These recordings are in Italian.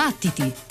Battiti!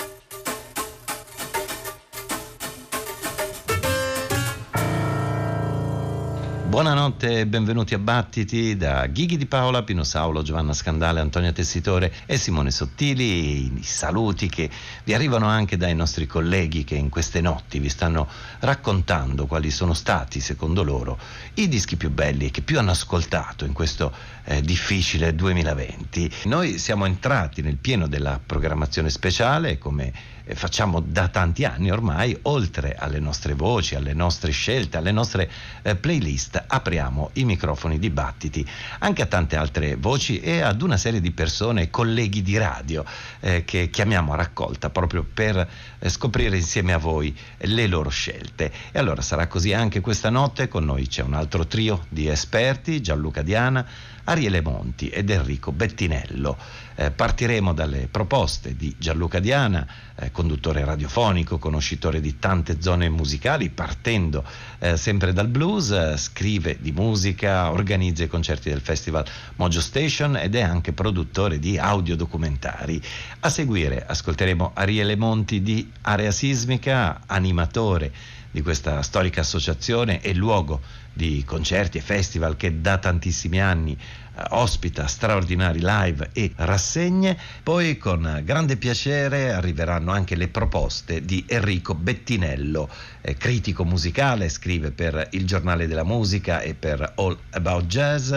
Buonanotte e benvenuti a Battiti da Ghighi di Paola, Pino Saulo, Giovanna Scandale, Antonio Tessitore e Simone Sottili. I saluti che vi arrivano anche dai nostri colleghi che in queste notti vi stanno raccontando quali sono stati, secondo loro, i dischi più belli e che più hanno ascoltato in questo eh, difficile 2020. Noi siamo entrati nel pieno della programmazione speciale come facciamo da tanti anni ormai, oltre alle nostre voci, alle nostre scelte, alle nostre eh, playlist apriamo i microfoni dibattiti anche a tante altre voci e ad una serie di persone, colleghi di radio, eh, che chiamiamo a raccolta proprio per eh, scoprire insieme a voi le loro scelte. E allora sarà così anche questa notte, con noi c'è un altro trio di esperti, Gianluca Diana, Ariele Monti ed Enrico Bettinello. Eh, partiremo dalle proposte di Gianluca Diana, eh, conduttore radiofonico, conoscitore di tante zone musicali, partendo eh, sempre dal blues, eh, scrive di musica, organizza i concerti del festival Mojo Station ed è anche produttore di audiodocumentari. A seguire ascolteremo Ariele Monti di Area Sismica, animatore di questa storica associazione e luogo di concerti e festival che da tantissimi anni ospita straordinari live e rassegne. Poi con grande piacere arriveranno anche le proposte di Enrico Bettinello, eh, critico musicale, scrive per Il Giornale della Musica e per All About Jazz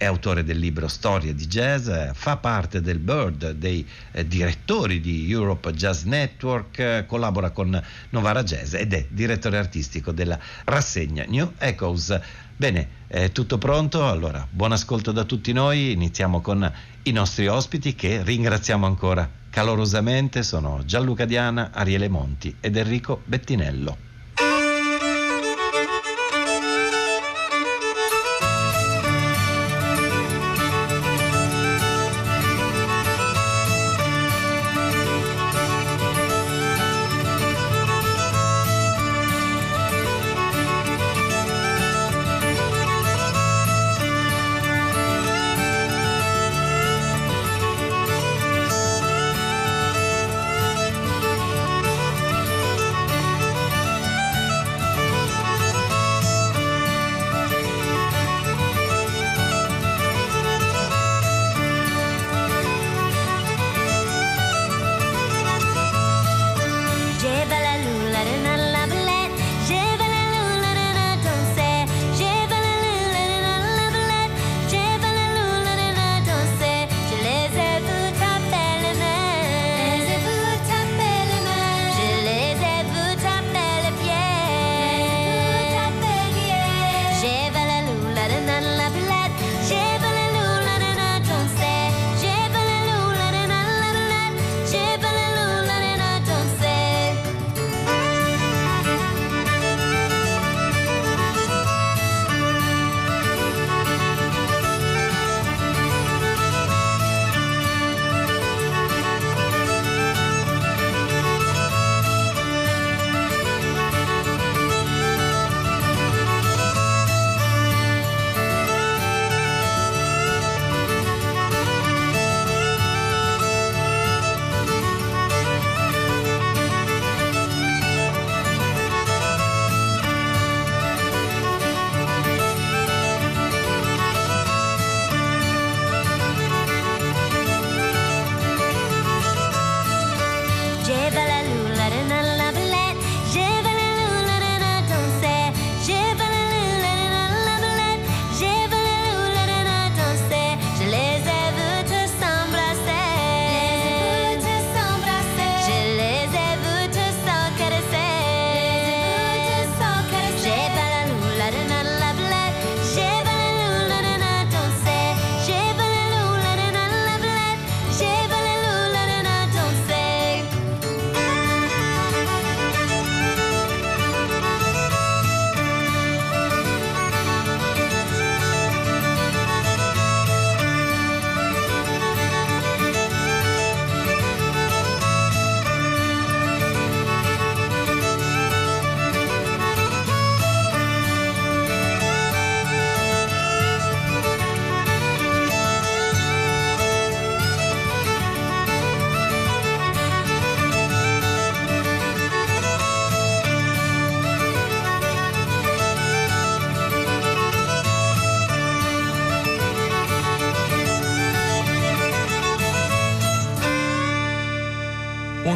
è autore del libro Storie di Jazz, fa parte del board dei eh, direttori di Europe Jazz Network, eh, collabora con Novara Jazz ed è direttore artistico della rassegna New Echoes. Bene, è tutto pronto? Allora, buon ascolto da tutti noi. Iniziamo con i nostri ospiti che ringraziamo ancora calorosamente. Sono Gianluca Diana, Ariele Monti ed Enrico Bettinello.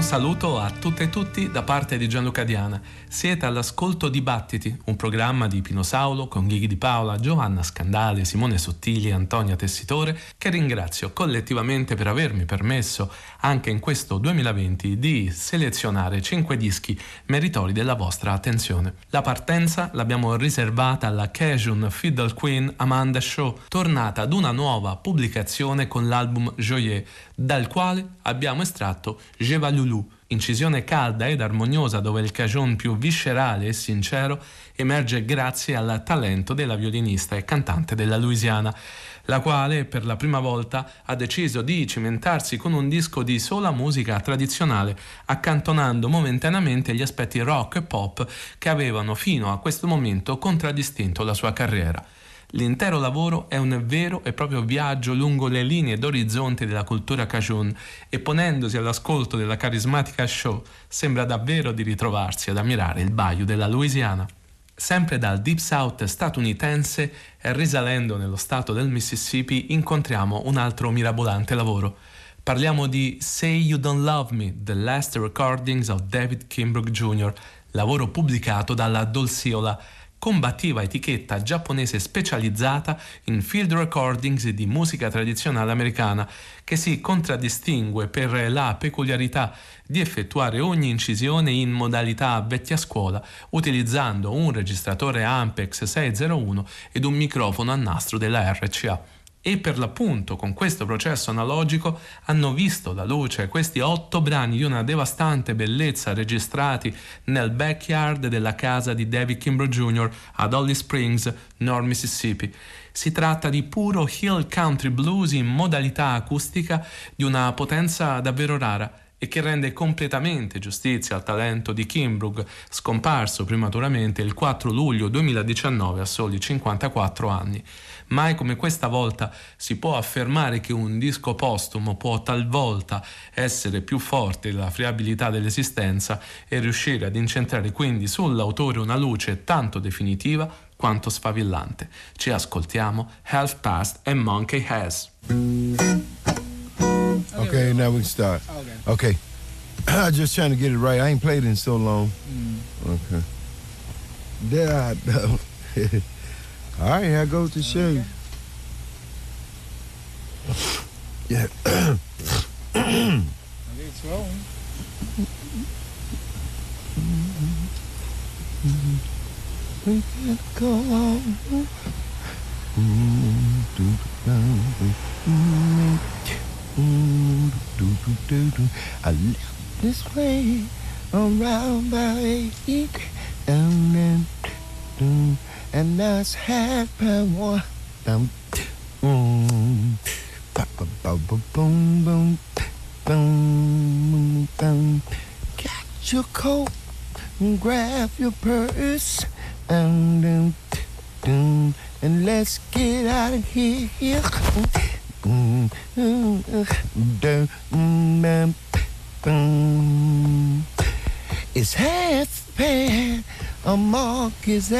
Saluto a tutte e tutti da parte di Gianluca Diana. Siete all'ascolto Dibattiti, un programma di Pino Saulo con Ghighi di Paola, Giovanna Scandale, Simone Sottili Antonia Tessitore, che ringrazio collettivamente per avermi permesso, anche in questo 2020, di selezionare 5 dischi meritori della vostra attenzione. La partenza l'abbiamo riservata alla Cajun Fiddle Queen Amanda Shaw, tornata ad una nuova pubblicazione con l'album Joyeux, dal quale abbiamo estratto Je Lulu, incisione calda ed armoniosa dove il cajon più viscerale e sincero emerge grazie al talento della violinista e cantante della Louisiana, la quale per la prima volta ha deciso di cimentarsi con un disco di sola musica tradizionale, accantonando momentaneamente gli aspetti rock e pop che avevano fino a questo momento contraddistinto la sua carriera. L'intero lavoro è un vero e proprio viaggio lungo le linee d'orizzonte della cultura cajun e ponendosi all'ascolto della carismatica show sembra davvero di ritrovarsi ad ammirare il Bayou della Louisiana. Sempre dal Deep South statunitense e risalendo nello stato del Mississippi incontriamo un altro mirabolante lavoro. Parliamo di Say You Don't Love Me, The Last Recordings of David Kimbrough Jr., lavoro pubblicato dalla Dolciola combattiva etichetta giapponese specializzata in field recordings di musica tradizionale americana, che si contraddistingue per la peculiarità di effettuare ogni incisione in modalità vecchia scuola, utilizzando un registratore Ampex 601 ed un microfono a nastro della RCA e per l'appunto con questo processo analogico hanno visto la luce questi otto brani di una devastante bellezza registrati nel backyard della casa di David Kimbrough Jr. ad Holly Springs, North Mississippi. Si tratta di puro hill country blues in modalità acustica di una potenza davvero rara e che rende completamente giustizia al talento di Kimbrough, scomparso prematuramente il 4 luglio 2019 a soli 54 anni. Mai come questa volta si può affermare che un disco postumo può talvolta essere più forte della friabilità dell'esistenza e riuscire ad incentrare quindi sull'autore una luce tanto definitiva quanto sfavillante. Ci ascoltiamo Half Past and Monkey Has. Okay, now we can start. Okay. I'm just trying to get it right. I ain't played in so long. Mm. Okay. There I All right, here goes the show. Yeah. okay, slow. We can go on. I live this way around by eight and then and that's half past one. Boom, boom, boom, boom, boom, boom. Get your coat and grab your purse and um, boom, and let's get out of here. It's half past a mark is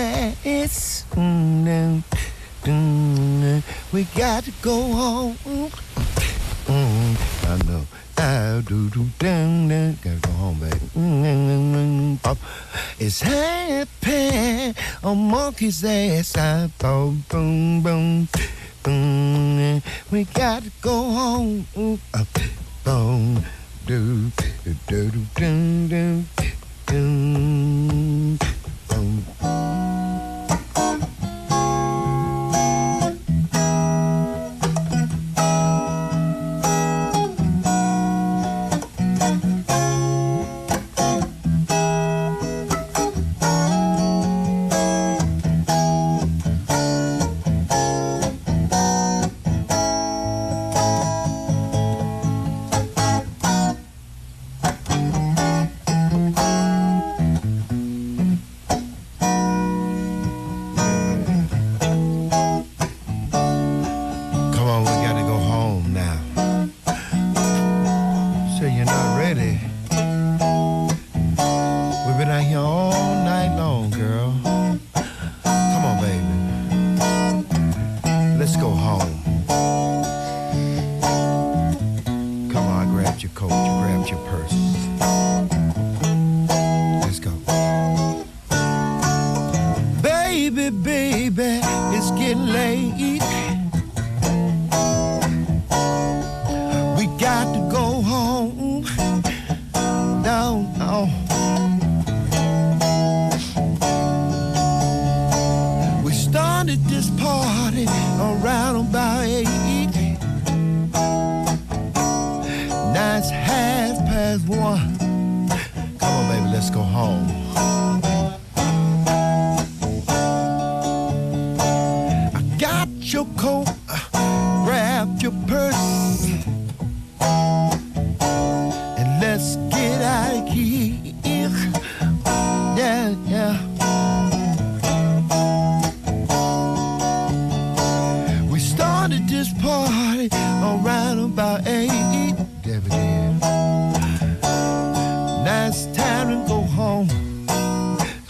mm, we got to go home. Mm, I know. I do do dun dun. Gotta go home, baby. Mm, mm, it's happy. A monkey's ass. I boom boom boom. We got to go home. Boom do do do do do do. Oh.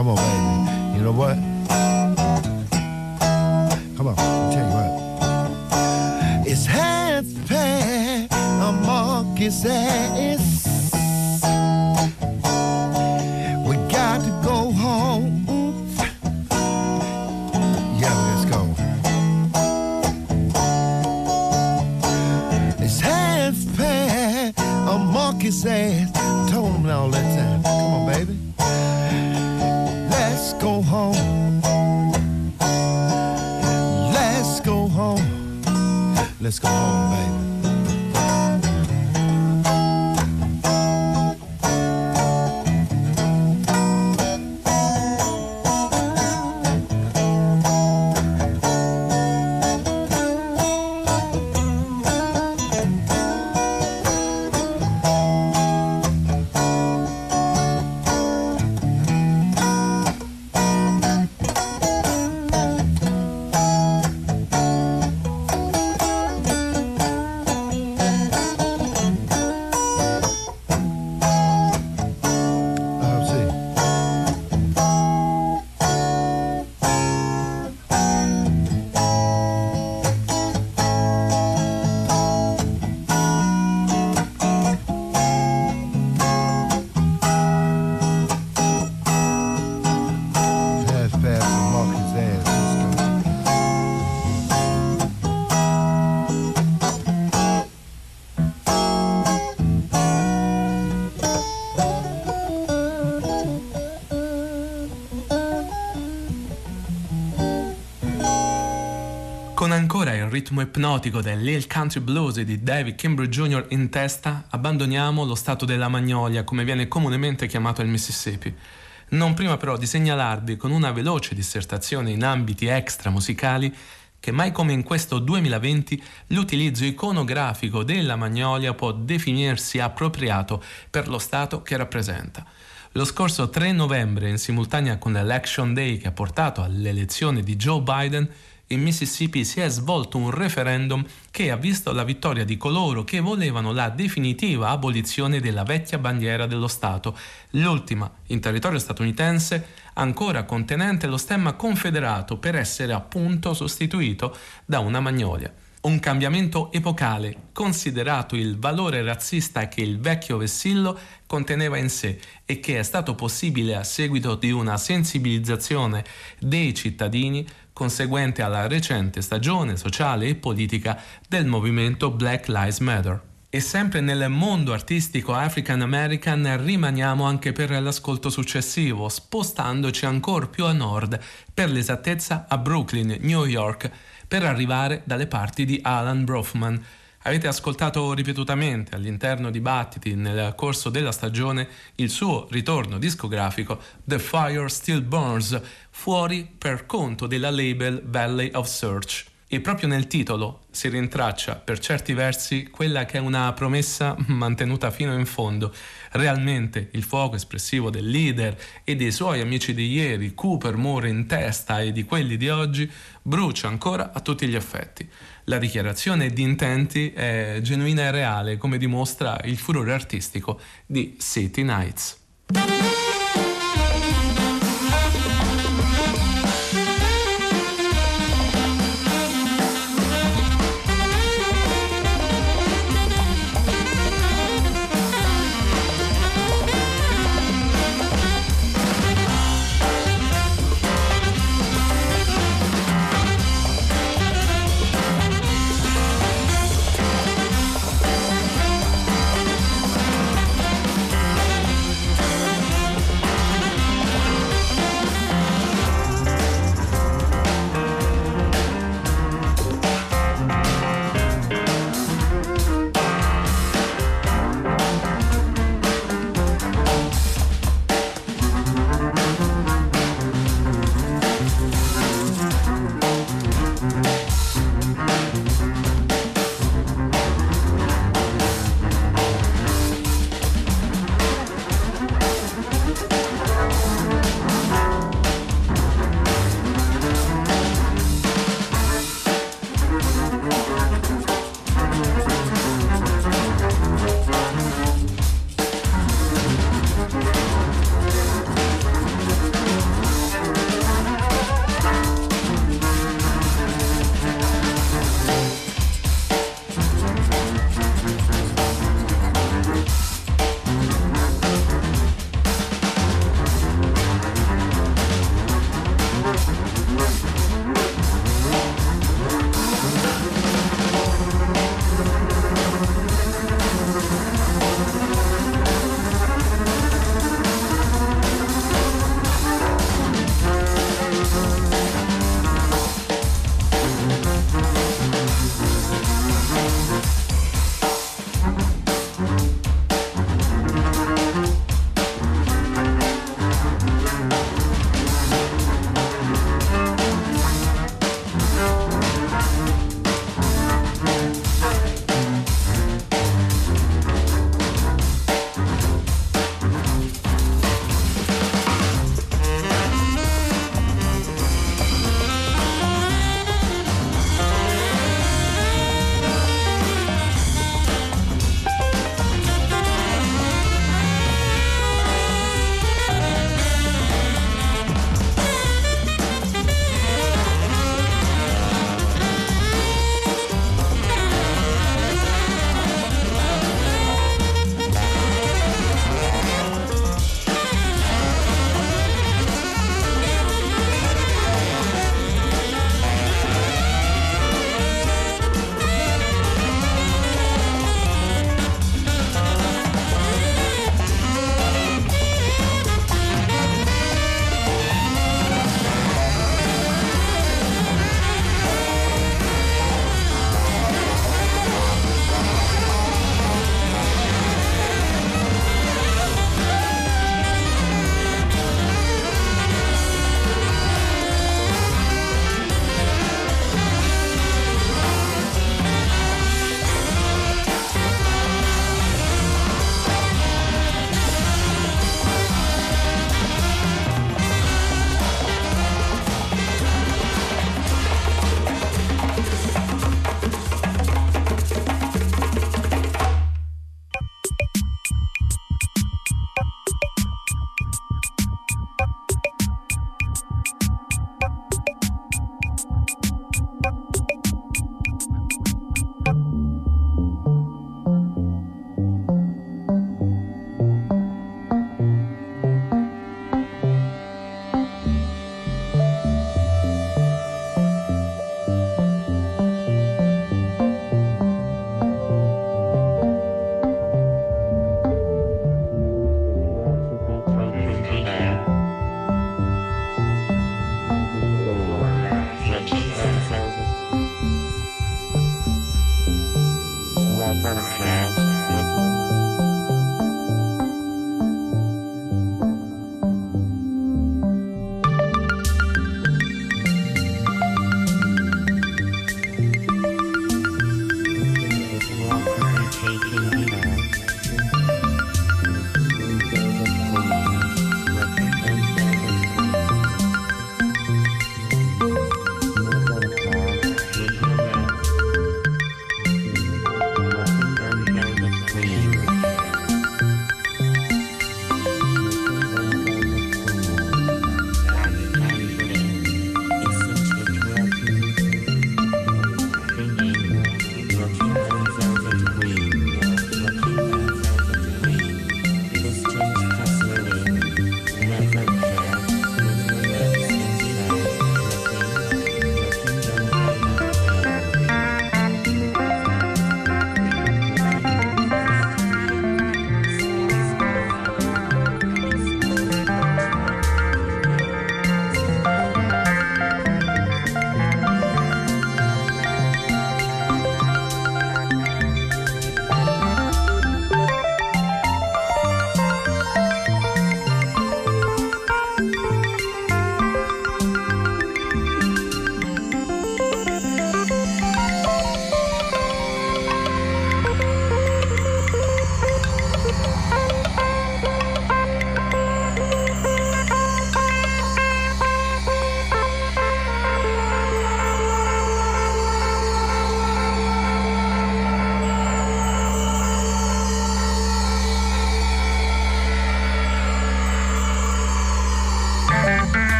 Come on, baby. You know what? Come on, I'll tell you what. It's half past a monkey's ritmo ipnotico del Lil Country Blues di David Kimbrough Jr. in testa, abbandoniamo lo stato della Magnolia, come viene comunemente chiamato il Mississippi. Non prima però di segnalarvi con una veloce dissertazione in ambiti extra musicali che mai come in questo 2020 l'utilizzo iconografico della Magnolia può definirsi appropriato per lo stato che rappresenta. Lo scorso 3 novembre, in simultanea con l'Election Day che ha portato all'elezione di Joe Biden, in Mississippi si è svolto un referendum che ha visto la vittoria di coloro che volevano la definitiva abolizione della vecchia bandiera dello Stato, l'ultima in territorio statunitense ancora contenente lo stemma confederato per essere appunto sostituito da una magnolia. Un cambiamento epocale, considerato il valore razzista che il vecchio vessillo conteneva in sé e che è stato possibile a seguito di una sensibilizzazione dei cittadini conseguente alla recente stagione sociale e politica del movimento Black Lives Matter. E sempre nel mondo artistico African American rimaniamo anche per l'ascolto successivo, spostandoci ancora più a nord, per l'esattezza a Brooklyn, New York, per arrivare dalle parti di Alan Brofman. Avete ascoltato ripetutamente all'interno di Battiti nel corso della stagione il suo ritorno discografico The Fire Still Burns, fuori per conto della label Valley of Search. E proprio nel titolo si rintraccia per certi versi quella che è una promessa mantenuta fino in fondo. Realmente il fuoco espressivo del leader e dei suoi amici di ieri, Cooper Moore in testa e di quelli di oggi, brucia ancora a tutti gli effetti. La dichiarazione di intenti è genuina e reale, come dimostra il furore artistico di City Nights.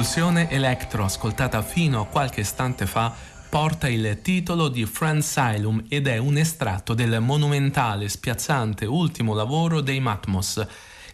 Compulsione electro ascoltata fino a qualche istante fa porta il titolo di Francylum ed è un estratto del monumentale, spiazzante ultimo lavoro dei Matmos.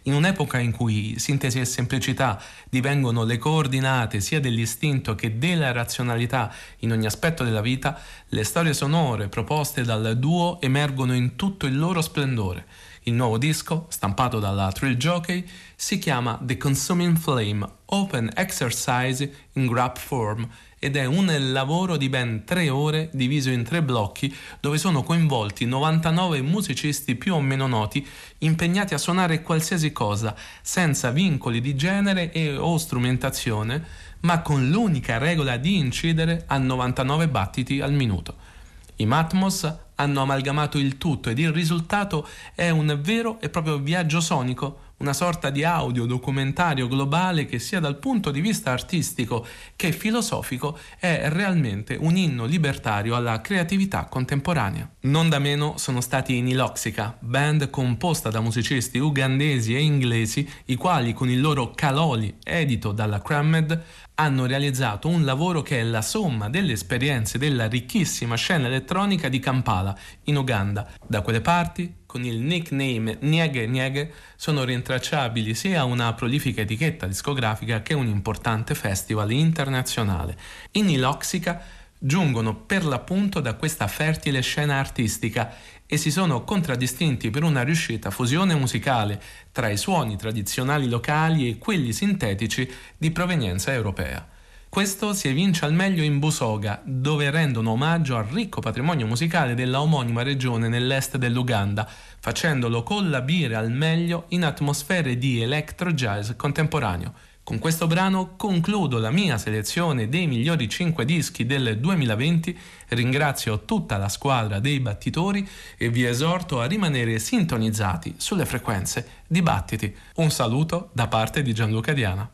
In un'epoca in cui sintesi e semplicità divengono le coordinate sia dell'istinto che della razionalità in ogni aspetto della vita, le storie sonore proposte dal duo emergono in tutto il loro splendore. Il nuovo disco, stampato dalla Trill Jockey, si chiama The Consuming Flame Open Exercise in Grab Form ed è un lavoro di ben tre ore diviso in tre blocchi dove sono coinvolti 99 musicisti più o meno noti impegnati a suonare qualsiasi cosa senza vincoli di genere e o strumentazione ma con l'unica regola di incidere a 99 battiti al minuto. I Matmos hanno amalgamato il tutto ed il risultato è un vero e proprio viaggio sonico, una sorta di audio documentario globale che sia dal punto di vista artistico che filosofico è realmente un inno libertario alla creatività contemporanea. Non da meno sono stati i Niloxica, band composta da musicisti ugandesi e inglesi, i quali con il loro Caloli, edito dalla Crammed, hanno realizzato un lavoro che è la somma delle esperienze della ricchissima scena elettronica di Kampala, in Uganda. Da quelle parti, con il nickname Niege Niege, sono rintracciabili sia una prolifica etichetta discografica che un importante festival internazionale. I Niloxica giungono per l'appunto da questa fertile scena artistica e si sono contraddistinti per una riuscita fusione musicale tra i suoni tradizionali locali e quelli sintetici di provenienza europea. Questo si evince al meglio in Busoga, dove rendono omaggio al ricco patrimonio musicale della omonima regione nell'est dell'Uganda, facendolo collabire al meglio in atmosfere di electro jazz contemporaneo. Con questo brano concludo la mia selezione dei migliori 5 dischi del 2020, ringrazio tutta la squadra dei battitori e vi esorto a rimanere sintonizzati sulle frequenze di Battiti. Un saluto da parte di Gianluca Diana.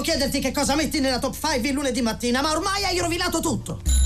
Volevo chiederti che cosa metti nella top 5 il lunedì mattina, ma ormai hai rovinato tutto.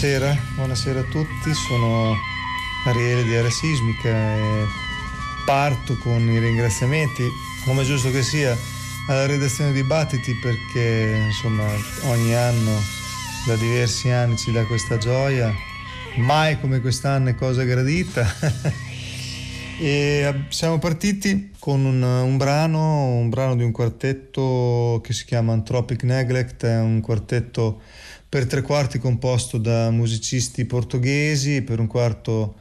Buonasera, buonasera a tutti, sono Ariele di Area Sismica e parto con i ringraziamenti, come giusto che sia, alla redazione di Battiti perché insomma ogni anno, da diversi anni ci dà questa gioia, mai come quest'anno è cosa gradita. e siamo partiti con un, un, brano, un brano di un quartetto che si chiama Anthropic Neglect, è un quartetto per tre quarti composto da musicisti portoghesi, per un quarto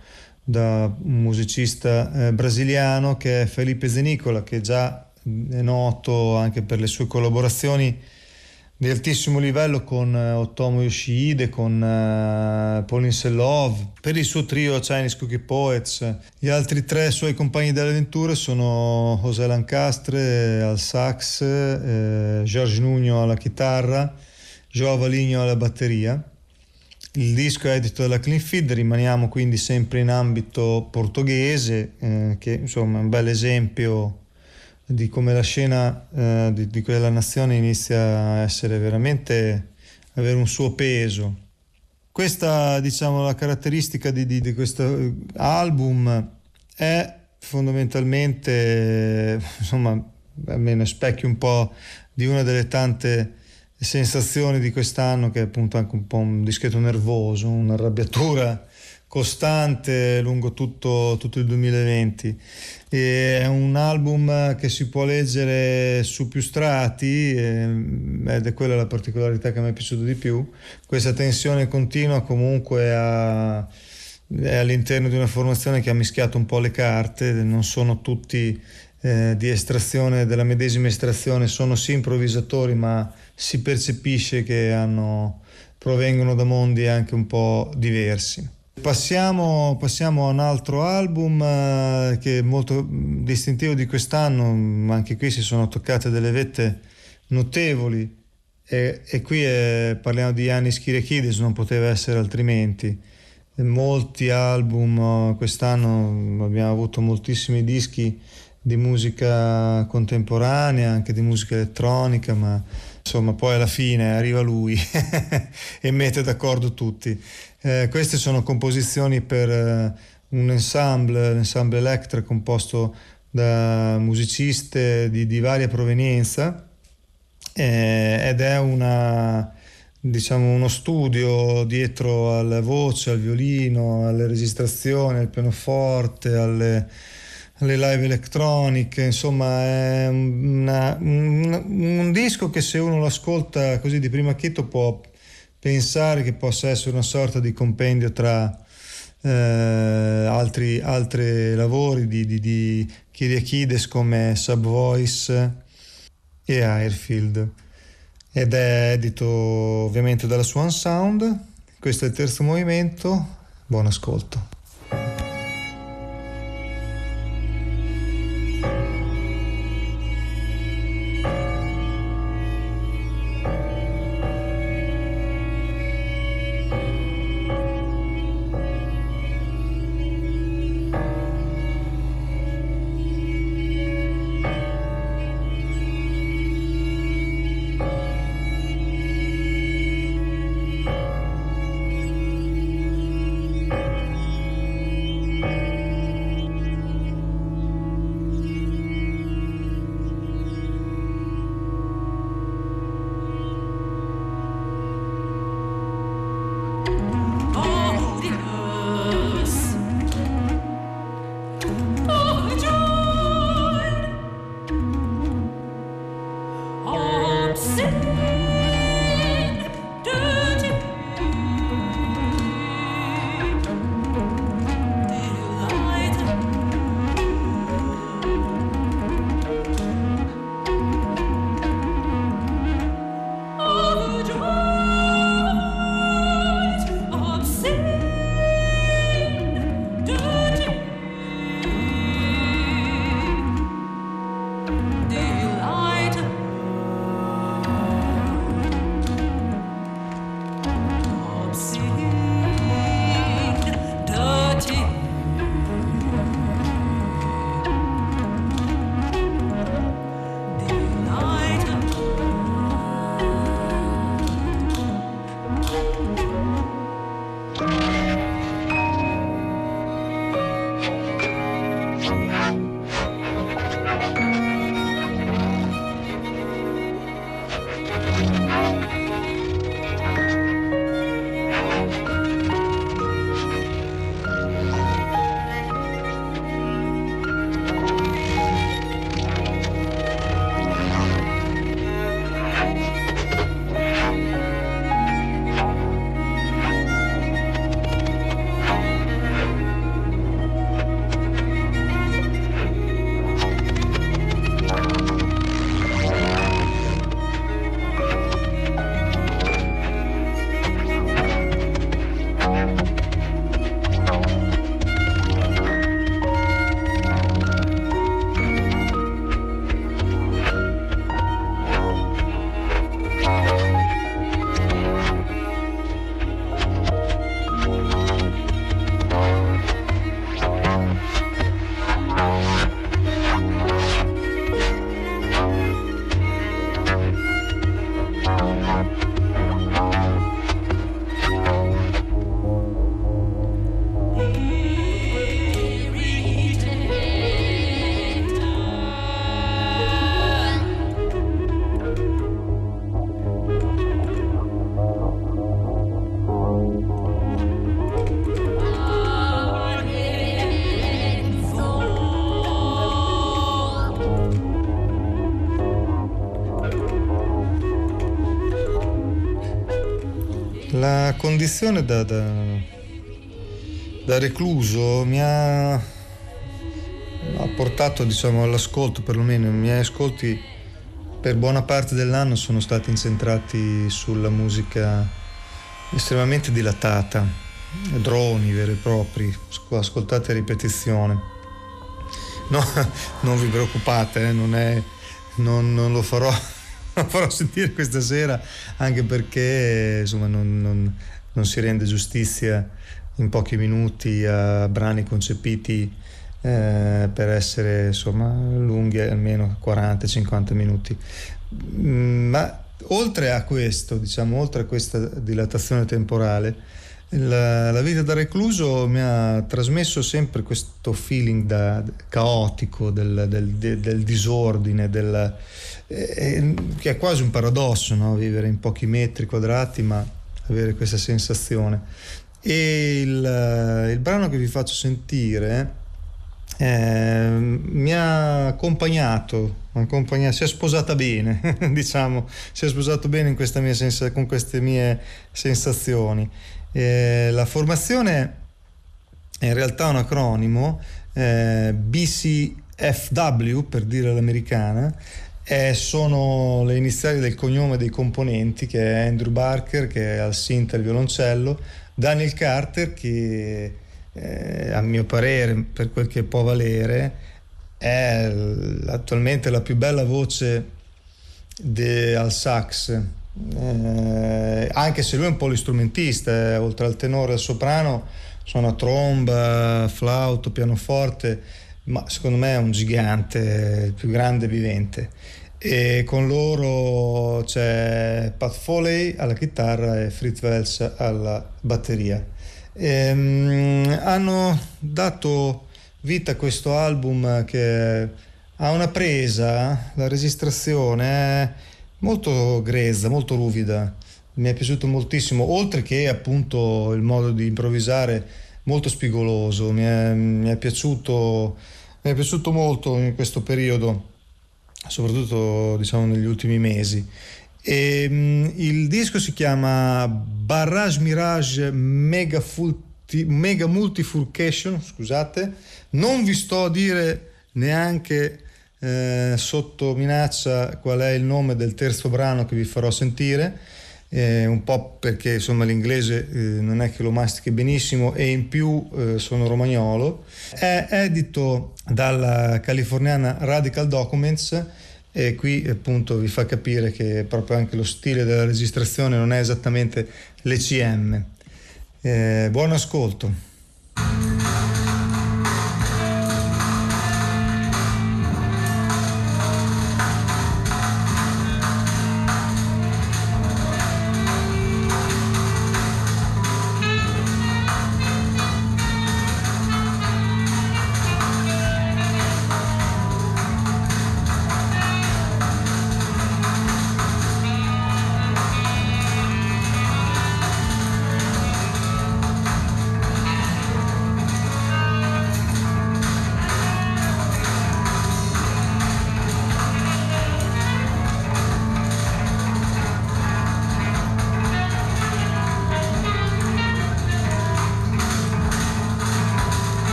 da un musicista eh, brasiliano che è Felipe Zenicola, che già è noto anche per le sue collaborazioni di altissimo livello con eh, Otomo Yoshihide, con eh, Pauline Selov, per il suo trio Chinese Cookie Poets. Gli altri tre suoi compagni dell'avventura sono José Lancastre al sax, eh, Georges Nuno alla chitarra Joao Valigno alla batteria il disco è edito dalla Clean Feed, rimaniamo quindi sempre in ambito portoghese, eh, che insomma è un bel esempio di come la scena eh, di, di, quella nazione inizia a essere veramente, avere un suo peso. Questa, diciamo, la caratteristica di, di, di questo album è fondamentalmente, insomma, almeno specchia un po' di una delle tante sensazioni di quest'anno che è appunto anche un po' un dischetto nervoso, un'arrabbiatura costante lungo tutto, tutto il 2020. E è un album che si può leggere su più strati ed è quella la particolarità che mi è piaciuta di più. Questa tensione continua comunque a, è all'interno di una formazione che ha mischiato un po' le carte, non sono tutti eh, di estrazione, della medesima estrazione, sono sì improvvisatori ma si percepisce che hanno, provengono da mondi anche un po' diversi. Passiamo, passiamo a un altro album eh, che è molto distintivo di quest'anno, anche qui si sono toccate delle vette notevoli e, e qui è, parliamo di Yannis Kyriakides, non poteva essere altrimenti. Molti album, quest'anno abbiamo avuto moltissimi dischi di musica contemporanea, anche di musica elettronica, ma insomma poi alla fine arriva lui e mette d'accordo tutti. Eh, queste sono composizioni per eh, un ensemble, l'ensemble Electra composto da musiciste di, di varia provenienza eh, ed è una, diciamo, uno studio dietro alla voce, al violino, alle registrazioni, al pianoforte, alle le live elettroniche, insomma è una, un, un, disco che se uno lo ascolta così di primo acchito può pensare che possa essere una sorta di compendio tra eh, altri, altri lavori di, di, di Kyriakides come Subvoice e Airfield. Ed è edito ovviamente dalla Swan Sound. Questo è il terzo movimento. Buon ascolto condizione da, da, da recluso mi ha, ha portato diciamo, all'ascolto, perlomeno i miei ascolti per buona parte dell'anno sono stati incentrati sulla musica estremamente dilatata, droni veri e propri, ascoltate a ripetizione. No, non vi preoccupate, eh, non, è, non, non lo farò farò sentire questa sera anche perché insomma, non, non, si rende giustizia in pochi minuti a brani concepiti eh, per essere insomma, lunghi almeno 40-50 minuti. Mm, ma oltre a questo, diciamo, oltre a questa dilatazione temporale, la, la, vita da recluso mi ha trasmesso sempre questo feeling da, caotico del, del, del, del disordine, del, eh, che è quasi un paradosso, no? vivere in pochi metri quadrati ma avere questa sensazione. E il, il brano che vi faccio sentire eh, mi ha accompagnato, accompagnato, si è sposata bene, diciamo, si è sposato bene sensa, con queste mie sensazioni. Eh, la formazione è in realtà un acronimo, eh, BCFW per dire l'americana, eh, sono le iniziali del cognome dei componenti che è Andrew Barker che è al synth e al violoncello, Daniel Carter che eh, a mio parere per quel che può valere è attualmente la più bella voce de, al sax. Eh, anche se lui è un polistrumentista eh, oltre al tenore e al soprano suona tromba, flauto, pianoforte ma secondo me è un gigante, il più grande vivente e con loro c'è Pat Foley alla chitarra e Fritz Welch alla batteria. E, um, hanno dato vita a questo album che ha una presa, la registrazione molto grezza, molto ruvida. Mi è piaciuto moltissimo, oltre che appunto il modo di improvvisare molto spigoloso. Mi è, mi è, piaciuto, mi è piaciuto molto in questo periodo soprattutto diciamo negli ultimi mesi. E, um, il disco si chiama Barrage Mirage Mega, Fulti, Mega Multifurcation, scusate, non vi sto a dire neanche eh, sotto minaccia qual è il nome del terzo brano che vi farò sentire, eh, un po' perché insomma l'inglese eh, non è che lo mastichi benissimo e in più eh, sono romagnolo. È edito dalla californiana Radical Documents e qui appunto vi fa capire che proprio anche lo stile della registrazione non è esattamente l'ECM. Eh, buon ascolto.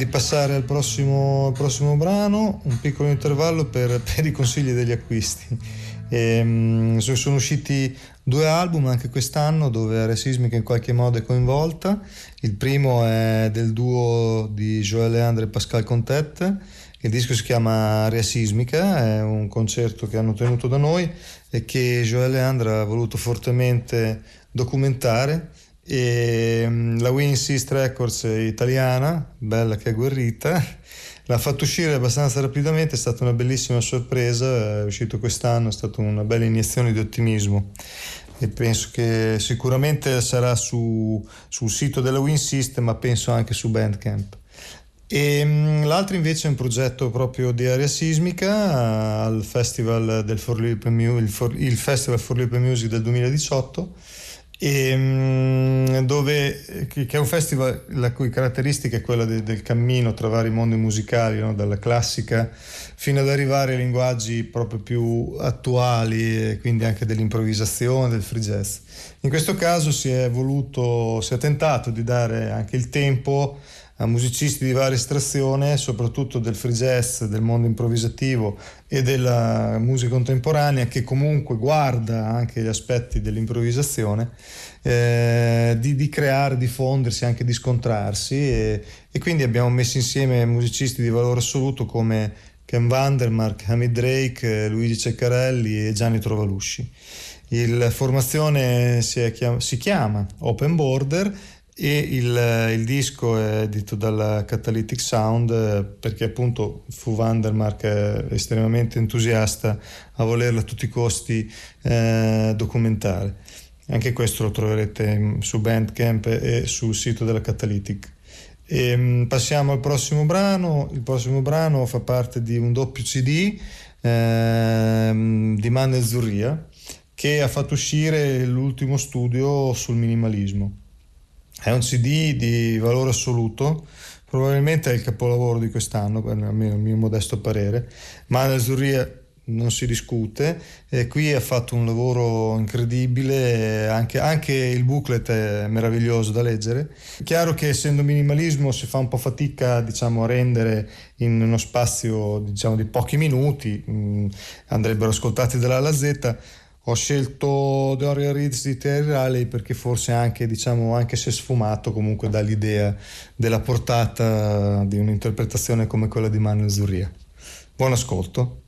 Di passare al prossimo, al prossimo brano, un piccolo intervallo per, per i consigli degli acquisti. E, um, sono usciti due album anche quest'anno dove Area Sismica in qualche modo è coinvolta. Il primo è del duo di Joël Leandre e Pascal Contet. Il disco si chiama Area Sismica, è un concerto che hanno tenuto da noi e che Joël Leandre ha voluto fortemente documentare e mm, la Winning Records italiana, bella che agguerrita, l'ha fatto uscire abbastanza rapidamente, è stata una bellissima sorpresa, è uscito quest'anno, è stata una bella iniezione di ottimismo. E penso che sicuramente sarà su, sul sito della Win ma penso anche su Bandcamp. E mm, l'altro invece è un progetto proprio di area sismica al Festival del Forlì il, il Festival Forlì Music del 2018 e, mm, dove, che è un festival la cui caratteristica è quella de, del cammino tra vari mondi musicali, no? dalla classica fino ad arrivare ai linguaggi proprio più attuali, quindi anche dell'improvvisazione, del free jazz. In questo caso si è voluto, si è tentato di dare anche il tempo a musicisti di varia estrazione, soprattutto del free jazz, del mondo improvvisativo e della musica contemporanea, che comunque guarda anche gli aspetti dell'improvvisazione, eh, di, di, creare, di fondersi, anche di scontrarsi e, e, quindi abbiamo messo insieme musicisti di valore assoluto come Ken Vandermark, Hamid Drake, Luigi Ceccarelli e Gianni Trovalusci. La formazione si, chiama, si chiama Open Border e il, il, disco è edito dalla Catalytic Sound perché appunto fu Vandermark estremamente entusiasta a volerlo a tutti i costi eh, documentare. Anche questo lo troverete su Bandcamp e sul sito della Catalytic. E, mm, passiamo al prossimo brano. Il prossimo brano fa parte di un doppio CD eh, di Manuel Zurria che ha fatto uscire l'ultimo studio sul minimalismo. È un CD di valore assoluto, probabilmente è il capolavoro di quest'anno, almeno il mio modesto parere, ma Zurria non si discute e qui ha fatto un lavoro incredibile anche, anche, il booklet è meraviglioso da leggere. Chiaro che essendo minimalismo si fa un po' fatica diciamo, a rendere in uno spazio diciamo, di pochi minuti mm, andrebbero ascoltati dalla Lazzetta ho scelto Dorian Reeds di Terry Riley perché forse anche, diciamo, anche se sfumato comunque dall'idea della portata di un'interpretazione come quella di Manuel Zurria. Buon ascolto.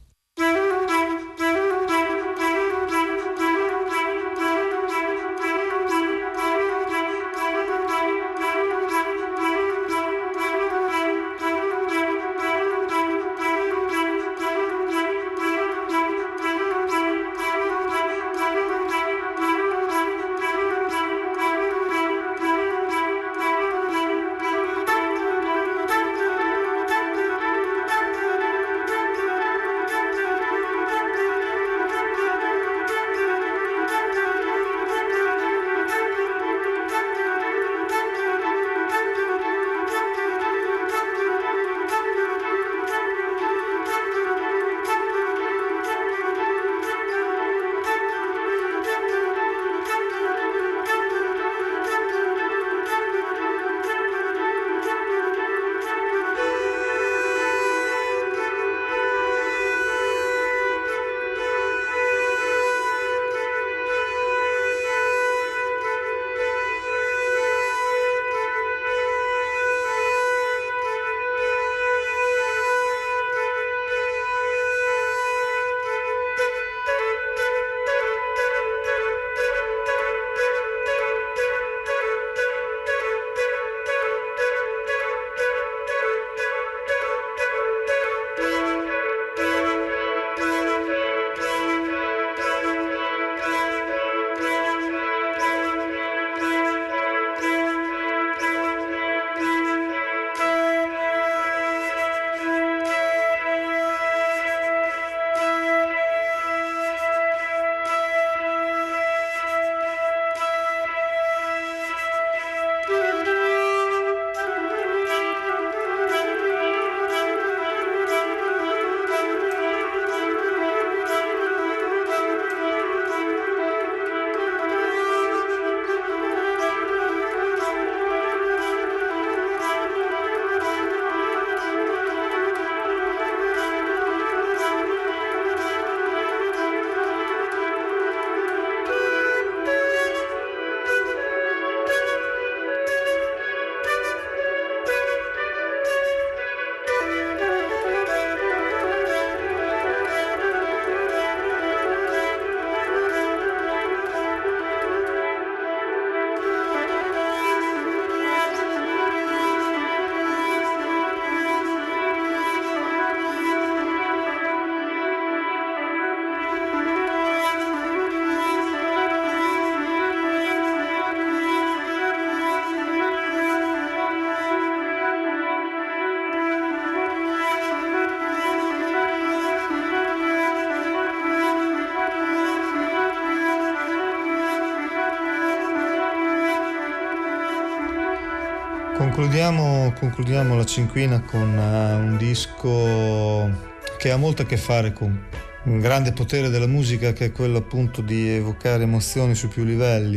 Concludiamo, concludiamo la cinquina con uh, un disco che ha molto a che fare con un grande potere della musica che è quello appunto di evocare emozioni su più livelli.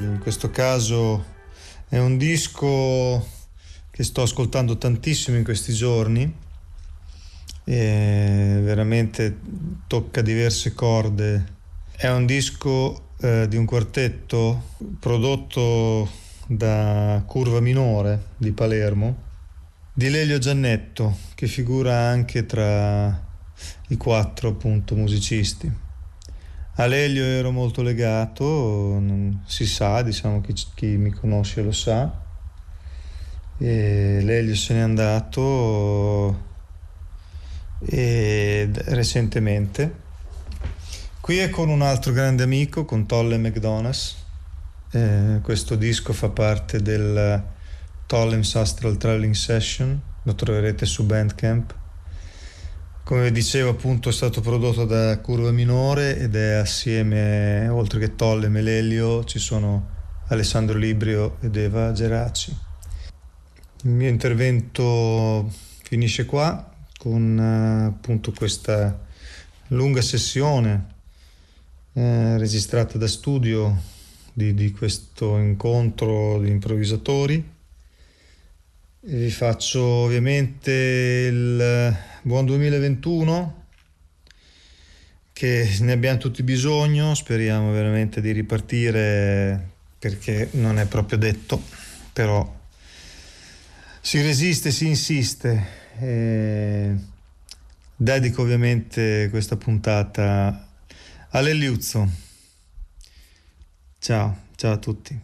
In questo caso è un disco che sto ascoltando tantissimo in questi giorni e veramente tocca diverse corde. È un disco eh, di un quartetto prodotto da Curva Minore di Palermo, di Lelio Giannetto, che figura anche tra i quattro appunto musicisti. A Lelio ero molto legato, si sa, diciamo chi, chi mi conosce lo sa. E Lelio se n'è andato e recentemente. Qui è con un altro grande amico, con Tolle McDonald's eh, questo disco fa parte del Tollens Astral Traveling Session, lo troverete su Bandcamp. Come dicevo appunto è stato prodotto da Curva Minore ed è assieme, oltre che Tolle e Lelio, ci sono Alessandro Librio ed Eva Geraci. Il mio intervento finisce qua con eh, appunto questa lunga sessione eh, registrata da studio di, di questo incontro di improvvisatori. Vi faccio ovviamente il buon 2021 che ne abbiamo tutti bisogno, speriamo veramente di ripartire perché non è proprio detto, però si resiste, si insiste. E dedico ovviamente questa puntata all'Eliuzzo. Ciao, ciao a tutti.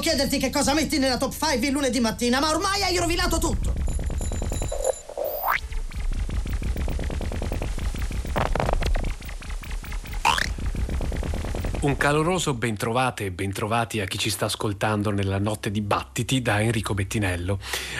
Chiederti che cosa metti nella top 5 il lunedì mattina, ma ormai hai rovinato tutto. Caloroso bentrovate e bentrovati a chi ci sta ascoltando nella notte di battiti da Enrico Bettinello.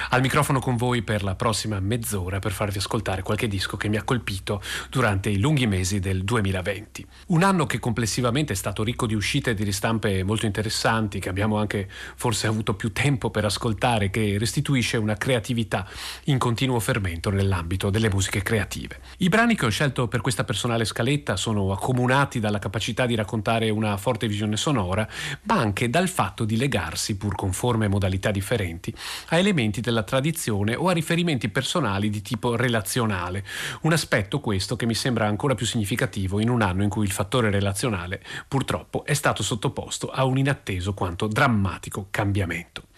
Al microfono con voi per la prossima mezz'ora per farvi ascoltare qualche disco che mi ha colpito durante i lunghi mesi del 2020. Un anno che complessivamente è stato ricco di uscite e di ristampe molto interessanti, che abbiamo anche forse avuto più tempo per ascoltare, che restituisce una creatività in continuo fermento nell'ambito delle musiche creative. I brani che ho scelto per questa personale scaletta sono accomunati dalla capacità di raccontare una forte visione sonora, ma anche dal fatto di legarsi, pur con forme e modalità differenti, a elementi della tradizione o a riferimenti personali di tipo relazionale. Un aspetto questo che mi sembra ancora più significativo in un anno in cui il fattore relazionale purtroppo è stato sottoposto a un inatteso quanto drammatico cambiamento.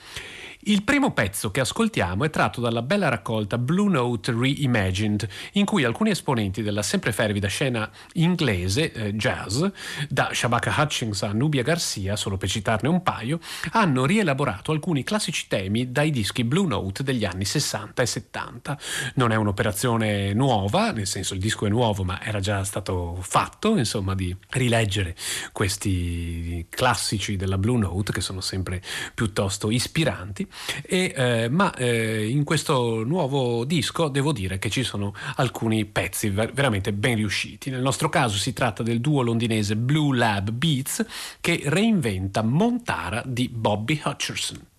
Il primo pezzo che ascoltiamo è tratto dalla bella raccolta Blue Note Reimagined, in cui alcuni esponenti della sempre fervida scena inglese eh, jazz, da Shabaka Hutchins a Nubia Garcia, solo per citarne un paio, hanno rielaborato alcuni classici temi dai dischi Blue Note degli anni 60 e 70. Non è un'operazione nuova, nel senso il disco è nuovo, ma era già stato fatto, insomma, di rileggere questi classici della Blue Note che sono sempre piuttosto ispiranti e, eh, ma eh, in questo nuovo disco devo dire che ci sono alcuni pezzi ver- veramente ben riusciti. Nel nostro caso si tratta del duo londinese Blue Lab Beats che reinventa Montara di Bobby Hutcherson.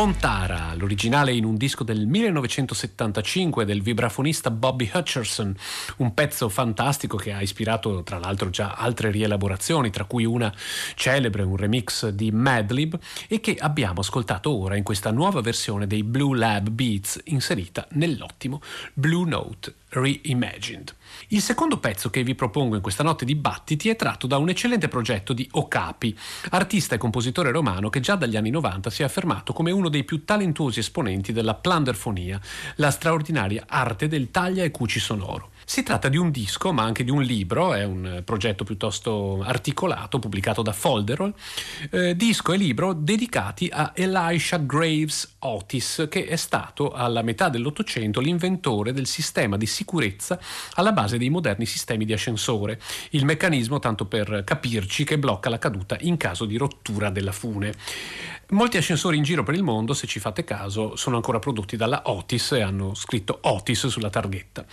Montara, l'originale in un disco del 1975 del vibrafonista Bobby Hutcherson, un pezzo fantastico che ha ispirato tra l'altro già altre rielaborazioni, tra cui una celebre, un remix di Madlib e che abbiamo ascoltato ora in questa nuova versione dei Blue Lab Beats inserita nell'ottimo Blue Note Reimagined. Il secondo pezzo che vi propongo in questa notte di battiti è tratto da un eccellente progetto di Okapi, artista e compositore romano che già dagli anni 90 si è affermato come uno dei più talentuosi esponenti della planderfonia, la straordinaria arte del taglia e cuci sonoro. Si tratta di un disco, ma anche di un libro, è un progetto piuttosto articolato, pubblicato da Folderol, eh, disco e libro dedicati a Elisha Graves Otis, che è stato alla metà dell'Ottocento l'inventore del sistema di sicurezza alla base dei moderni sistemi di ascensore, il meccanismo, tanto per capirci, che blocca la caduta in caso di rottura della fune. Molti ascensori in giro per il mondo, se ci fate caso, sono ancora prodotti dalla Otis e hanno scritto Otis sulla targhetta.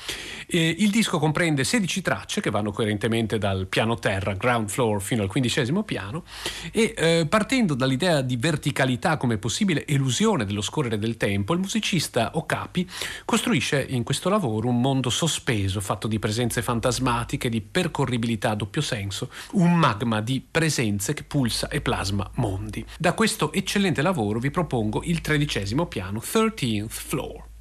E il disco comprende 16 tracce che vanno coerentemente dal piano terra, ground floor, fino al quindicesimo piano e eh, partendo dall'idea di verticalità come possibile elusione dello scorrere del tempo, il musicista Okapi costruisce in questo lavoro un mondo sospeso fatto di presenze fantasmatiche, di percorribilità a doppio senso, un magma di presenze che pulsa e plasma mondi. Da questo eccellente lavoro vi propongo il tredicesimo piano, 13th Floor.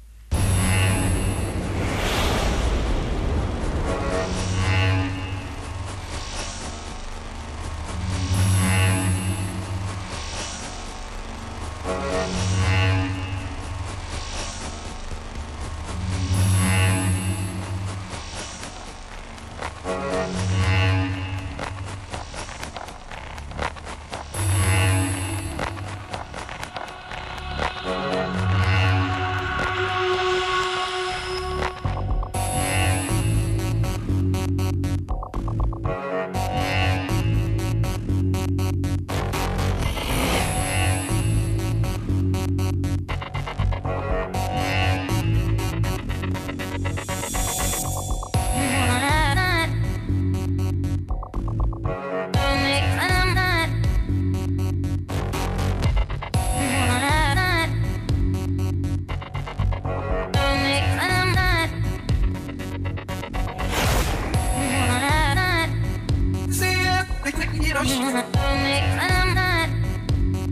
Hiroshima.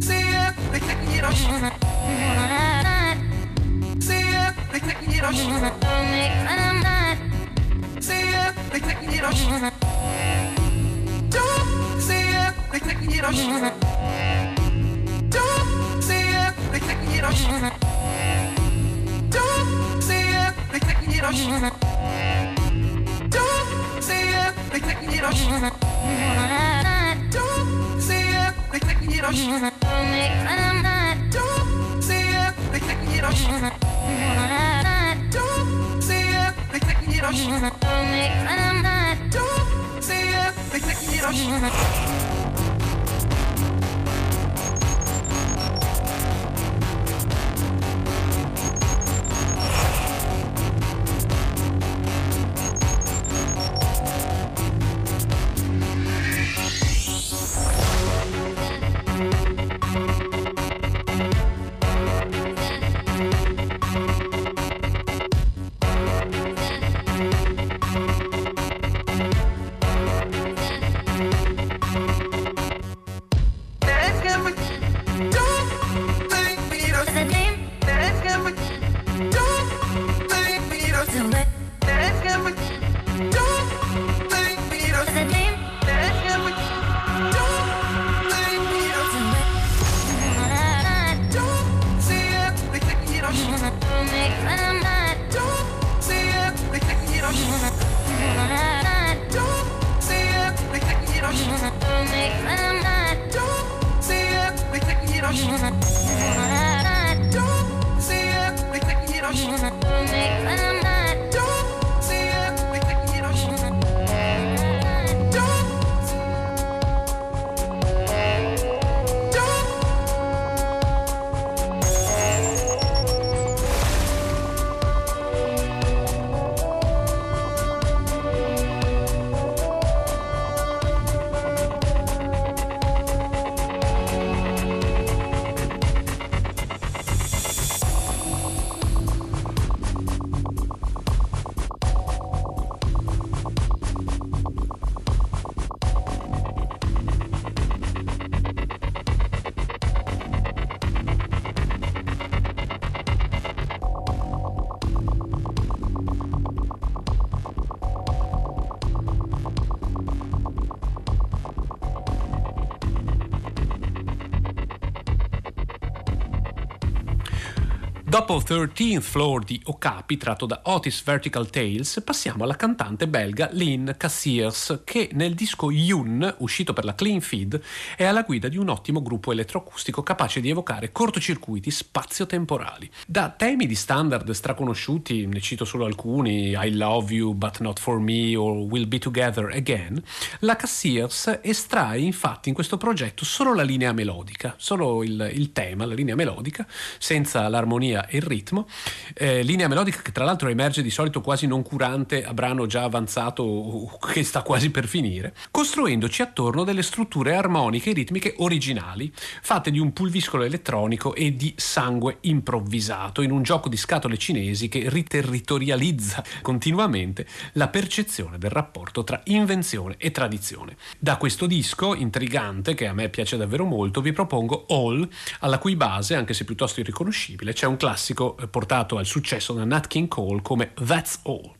See everything in Hiroshima. See everything in Hiroshima. See everything in Hiroshima. Don't see everything in Hiroshima. Don't see everything in Hiroshima. Don't see everything in Hiroshima. Don't see everything in Hiroshima. Don't see everything you don't Dopo 13th Floor di Okapi, tratto da Otis Vertical Tales, passiamo alla cantante belga Lynn Cassiers, che nel disco Yun, uscito per la Clean Feed, è alla guida di un ottimo gruppo elettroacustico capace di evocare cortocircuiti spazio-temporali. Da temi di standard straconosciuti, ne cito solo alcuni, I Love You But Not For Me o We'll Be Together Again, la Cassiers estrae infatti in questo progetto solo la linea melodica, solo il, il tema, la linea melodica, senza l'armonia e il ritmo, eh, linea melodica che tra l'altro emerge di solito quasi non curante a brano già avanzato che sta quasi per finire, costruendoci attorno delle strutture armoniche e ritmiche originali, fatte di un pulviscolo elettronico e di sangue improvvisato, in un gioco di scatole cinesi che riterritorializza continuamente la percezione del rapporto tra invenzione e tradizione. Da questo disco intrigante, che a me piace davvero molto, vi propongo All, alla cui base, anche se piuttosto irriconoscibile, c'è un classico eh, portato al successo da Nat King Cole come That's All.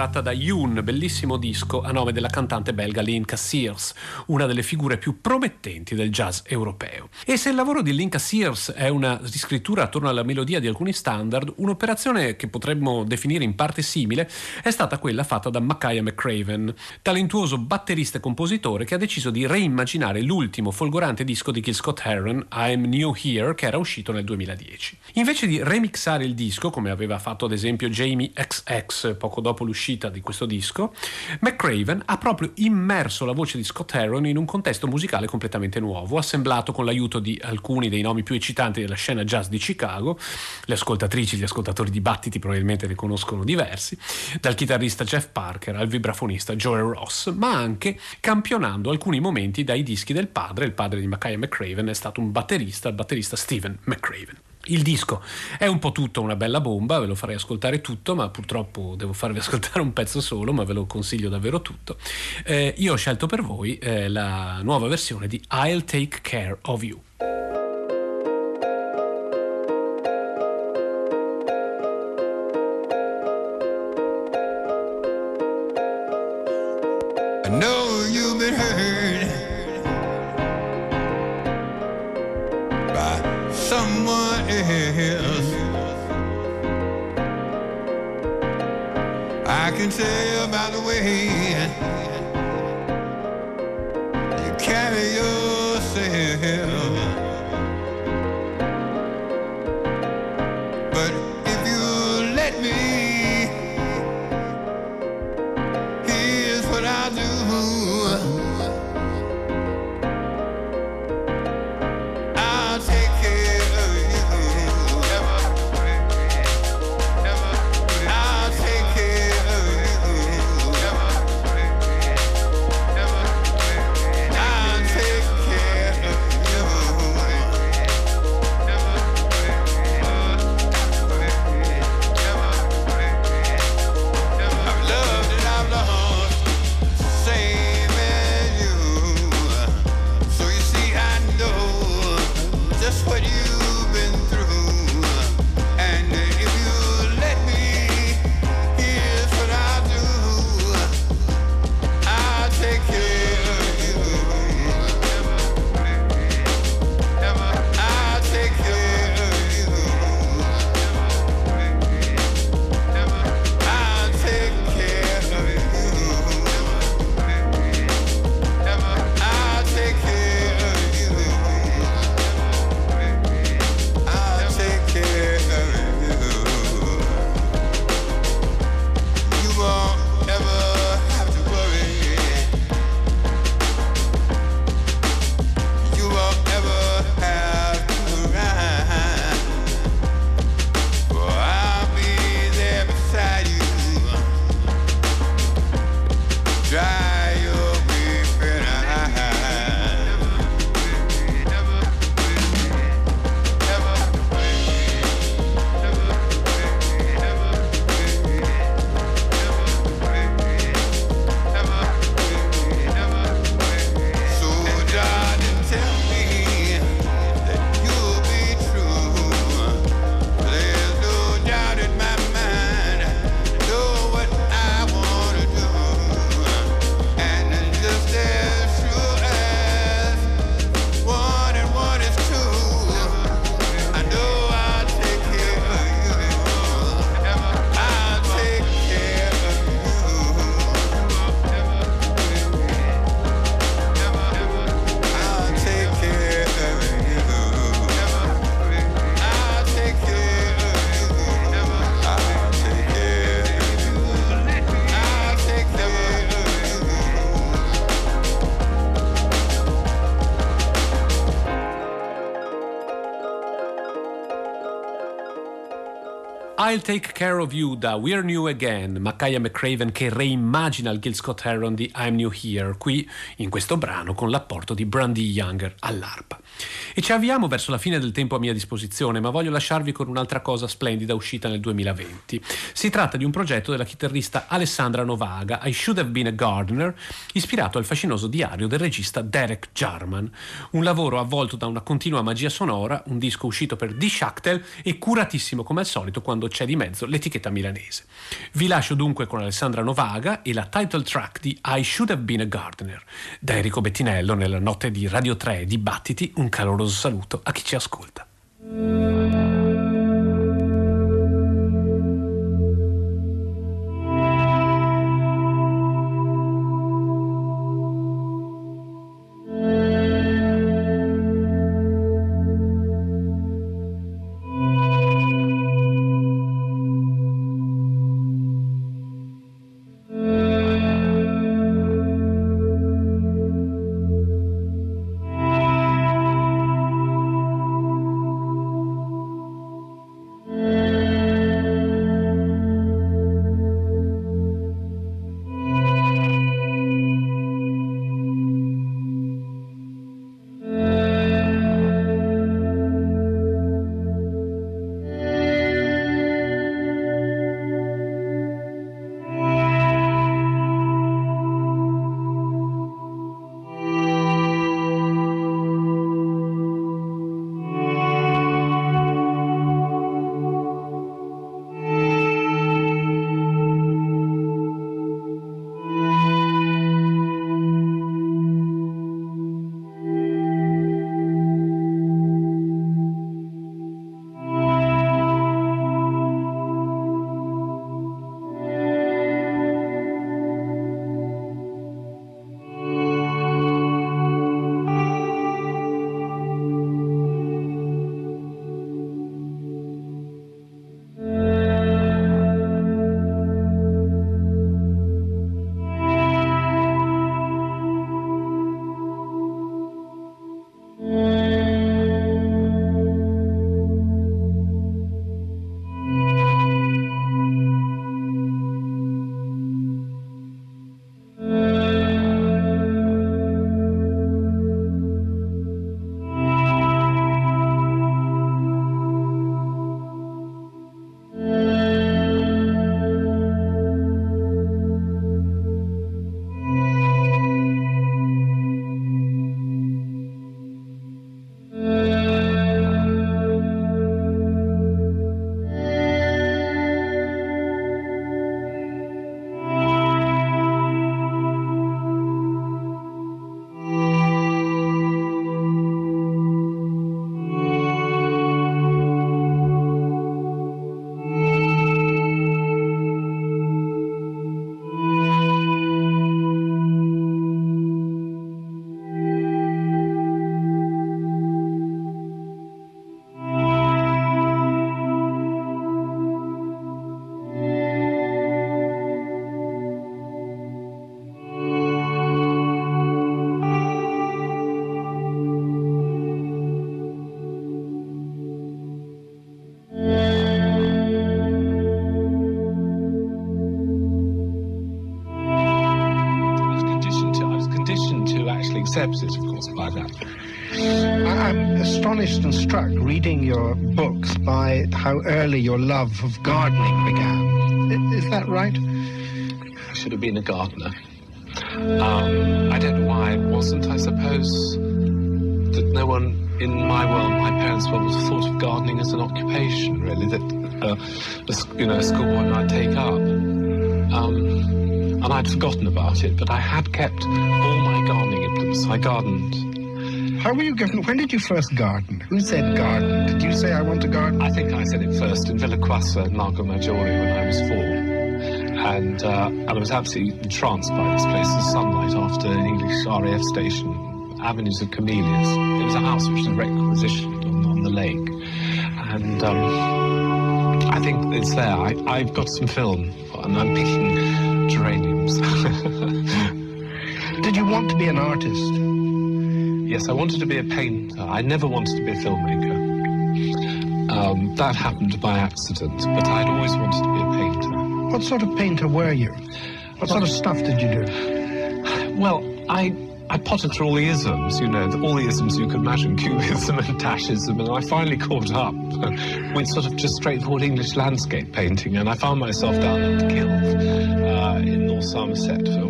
Tratta da Yoon, bellissimo disco a nome della cantante belga Linka Sears, una delle figure più promettenti del jazz europeo. E se il lavoro di Linka Sears è una riscrittura attorno alla melodia di alcuni standard, un'operazione che potremmo definire in parte simile è stata quella fatta da Makaya McCraven, talentuoso batterista e compositore che ha deciso di reimmaginare l'ultimo folgorante disco di Gil Scott Heron, I'm New Here, che era uscito nel 2010. Invece di remixare il disco, come aveva fatto ad esempio Jamie XX poco dopo l'uscita di questo disco, McCraven ha proprio immerso la voce di Scott Heron in un contesto musicale completamente nuovo, assemblato con l'aiuto di alcuni dei nomi più eccitanti della scena jazz di Chicago, le ascoltatrici gli ascoltatori di Battiti probabilmente ne conoscono diversi, dal chitarrista Jeff Parker al vibrafonista Joel Ross, ma anche campionando alcuni momenti dai dischi del padre, il padre di Makaya McCraven è stato un batterista, il batterista Steven McCraven. Il disco è un po' tutto una bella bomba, ve lo farei ascoltare tutto, ma purtroppo devo farvi ascoltare un pezzo solo, ma ve lo consiglio davvero tutto. Eh, io ho scelto per voi eh, la nuova versione di I'll Take Care of You. I someone else. I can tell by the way you carry yourself. I'll Take Care of You da We're New Again, Makaya McCraven che reimmagina il Gil Scott Heron di I'm New Here, qui in questo brano con l'apporto di Brandy Younger all'arpa. E ci avviamo verso la fine del tempo a mia disposizione, ma voglio lasciarvi con un'altra cosa splendida uscita nel 2020. Si tratta di un progetto della chitarrista Alessandra Novaga, I Should Have Been a Gardener, ispirato al fascinoso diario del regista Derek Jarman. Un lavoro avvolto da una continua magia sonora, un disco uscito per D. Schachtel e curatissimo come al solito quando c'è di mezzo l'etichetta milanese. Vi lascio dunque con Alessandra Novaga e la title track di I Should Have Been a Gardener. Da Enrico Bettinello nella notte di Radio 3 Dibattiti, un caloroso saluto a chi ci ascolta. Of course, by that. I- I'm astonished and struck reading your books by how early your love of gardening began. Is that right? I should have been a gardener. Um, I don't know why it wasn't. I suppose that no one in my world, my parents' world, have thought of gardening as an occupation, really, that uh, a, you know, a schoolboy might take up. Um, and I'd forgotten about it, but I had kept all my gardening implements. I gardened. How were you given? When did you first garden? Who said garden? Did you say I want to garden? I think I said it first in Villa Quassa in Largo Maggiore when I was four. And, uh, and I was absolutely entranced by this place, the sunlight after an English RAF station, avenues of camellias. It was a house which was requisitioned on, on the lake. And um, I think it's there. I, I've got some film and I'm picking geraniums. Did you want to be an artist? Yes, I wanted to be a painter. I never wanted to be a filmmaker. Um, that happened by accident, but I'd always wanted to be a painter. What sort of painter were you? What sort of stuff did you do? Well, I I potted through all the isms, you know, all the isms you could imagine, cubism and dashism, and I finally caught up with sort of just straightforward English landscape painting, and I found myself down at the Kiln uh, in North Somerset, uh,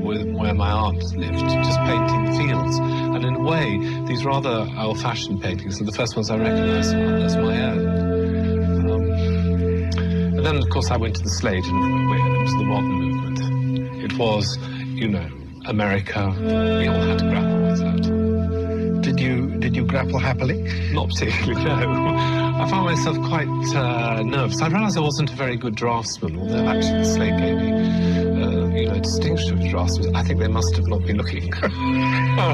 where, my aunt lived, just painting fields. And in a way, these rather old-fashioned paintings are the first ones I recognised as my own. Um, and then, of course, I went to the Slade, and it was the modern movement. It was, you know, America. We all had to grapple with that. Did you did you grapple happily? Not particularly, no. I found myself quite uh, nervous. I realised I wasn't a very good draftsman, although actually the Slade gave me, you know, distinction of draftsman. I think they must have not been looking.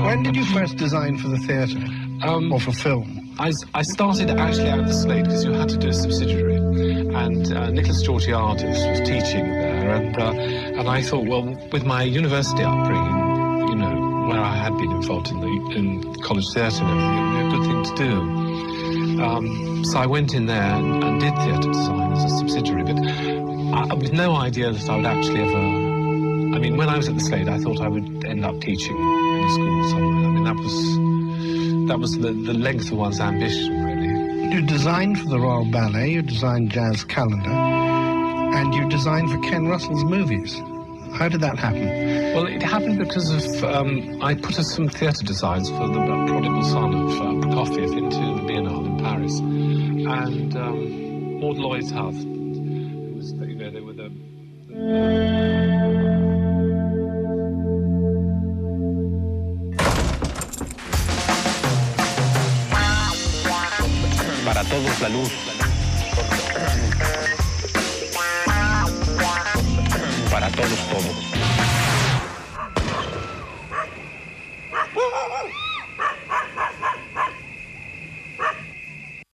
When did you first design for the theatre Um, or for film? I, I started actually out of the Slade because you had to do a subsidiary, and uh, Nicholas Georgiadis was teaching there, and uh, and I thought, well, with my university upbringing, you know, where I had been involved in the in college theatre and everything, it would be a good thing to do. Um, so I went in there and, and did theatre design as a subsidiary, but I, with no idea that I would actually ever. I mean, when I was at the Slade, I thought I would end up teaching in a school somewhere. I mean, that was that was the, the length of one's ambition, really. You designed for the Royal Ballet, you designed Jazz Calendar, and you designed for Ken Russell's movies. How did that happen? Well, it happened because of um, I put some theatre designs for the Prodigal Son of uh, Prokofiev into the Biennale in Paris, and um, Maud Lloyd's House. Who was, you know, they were the Para todos la luz. Para todos todo.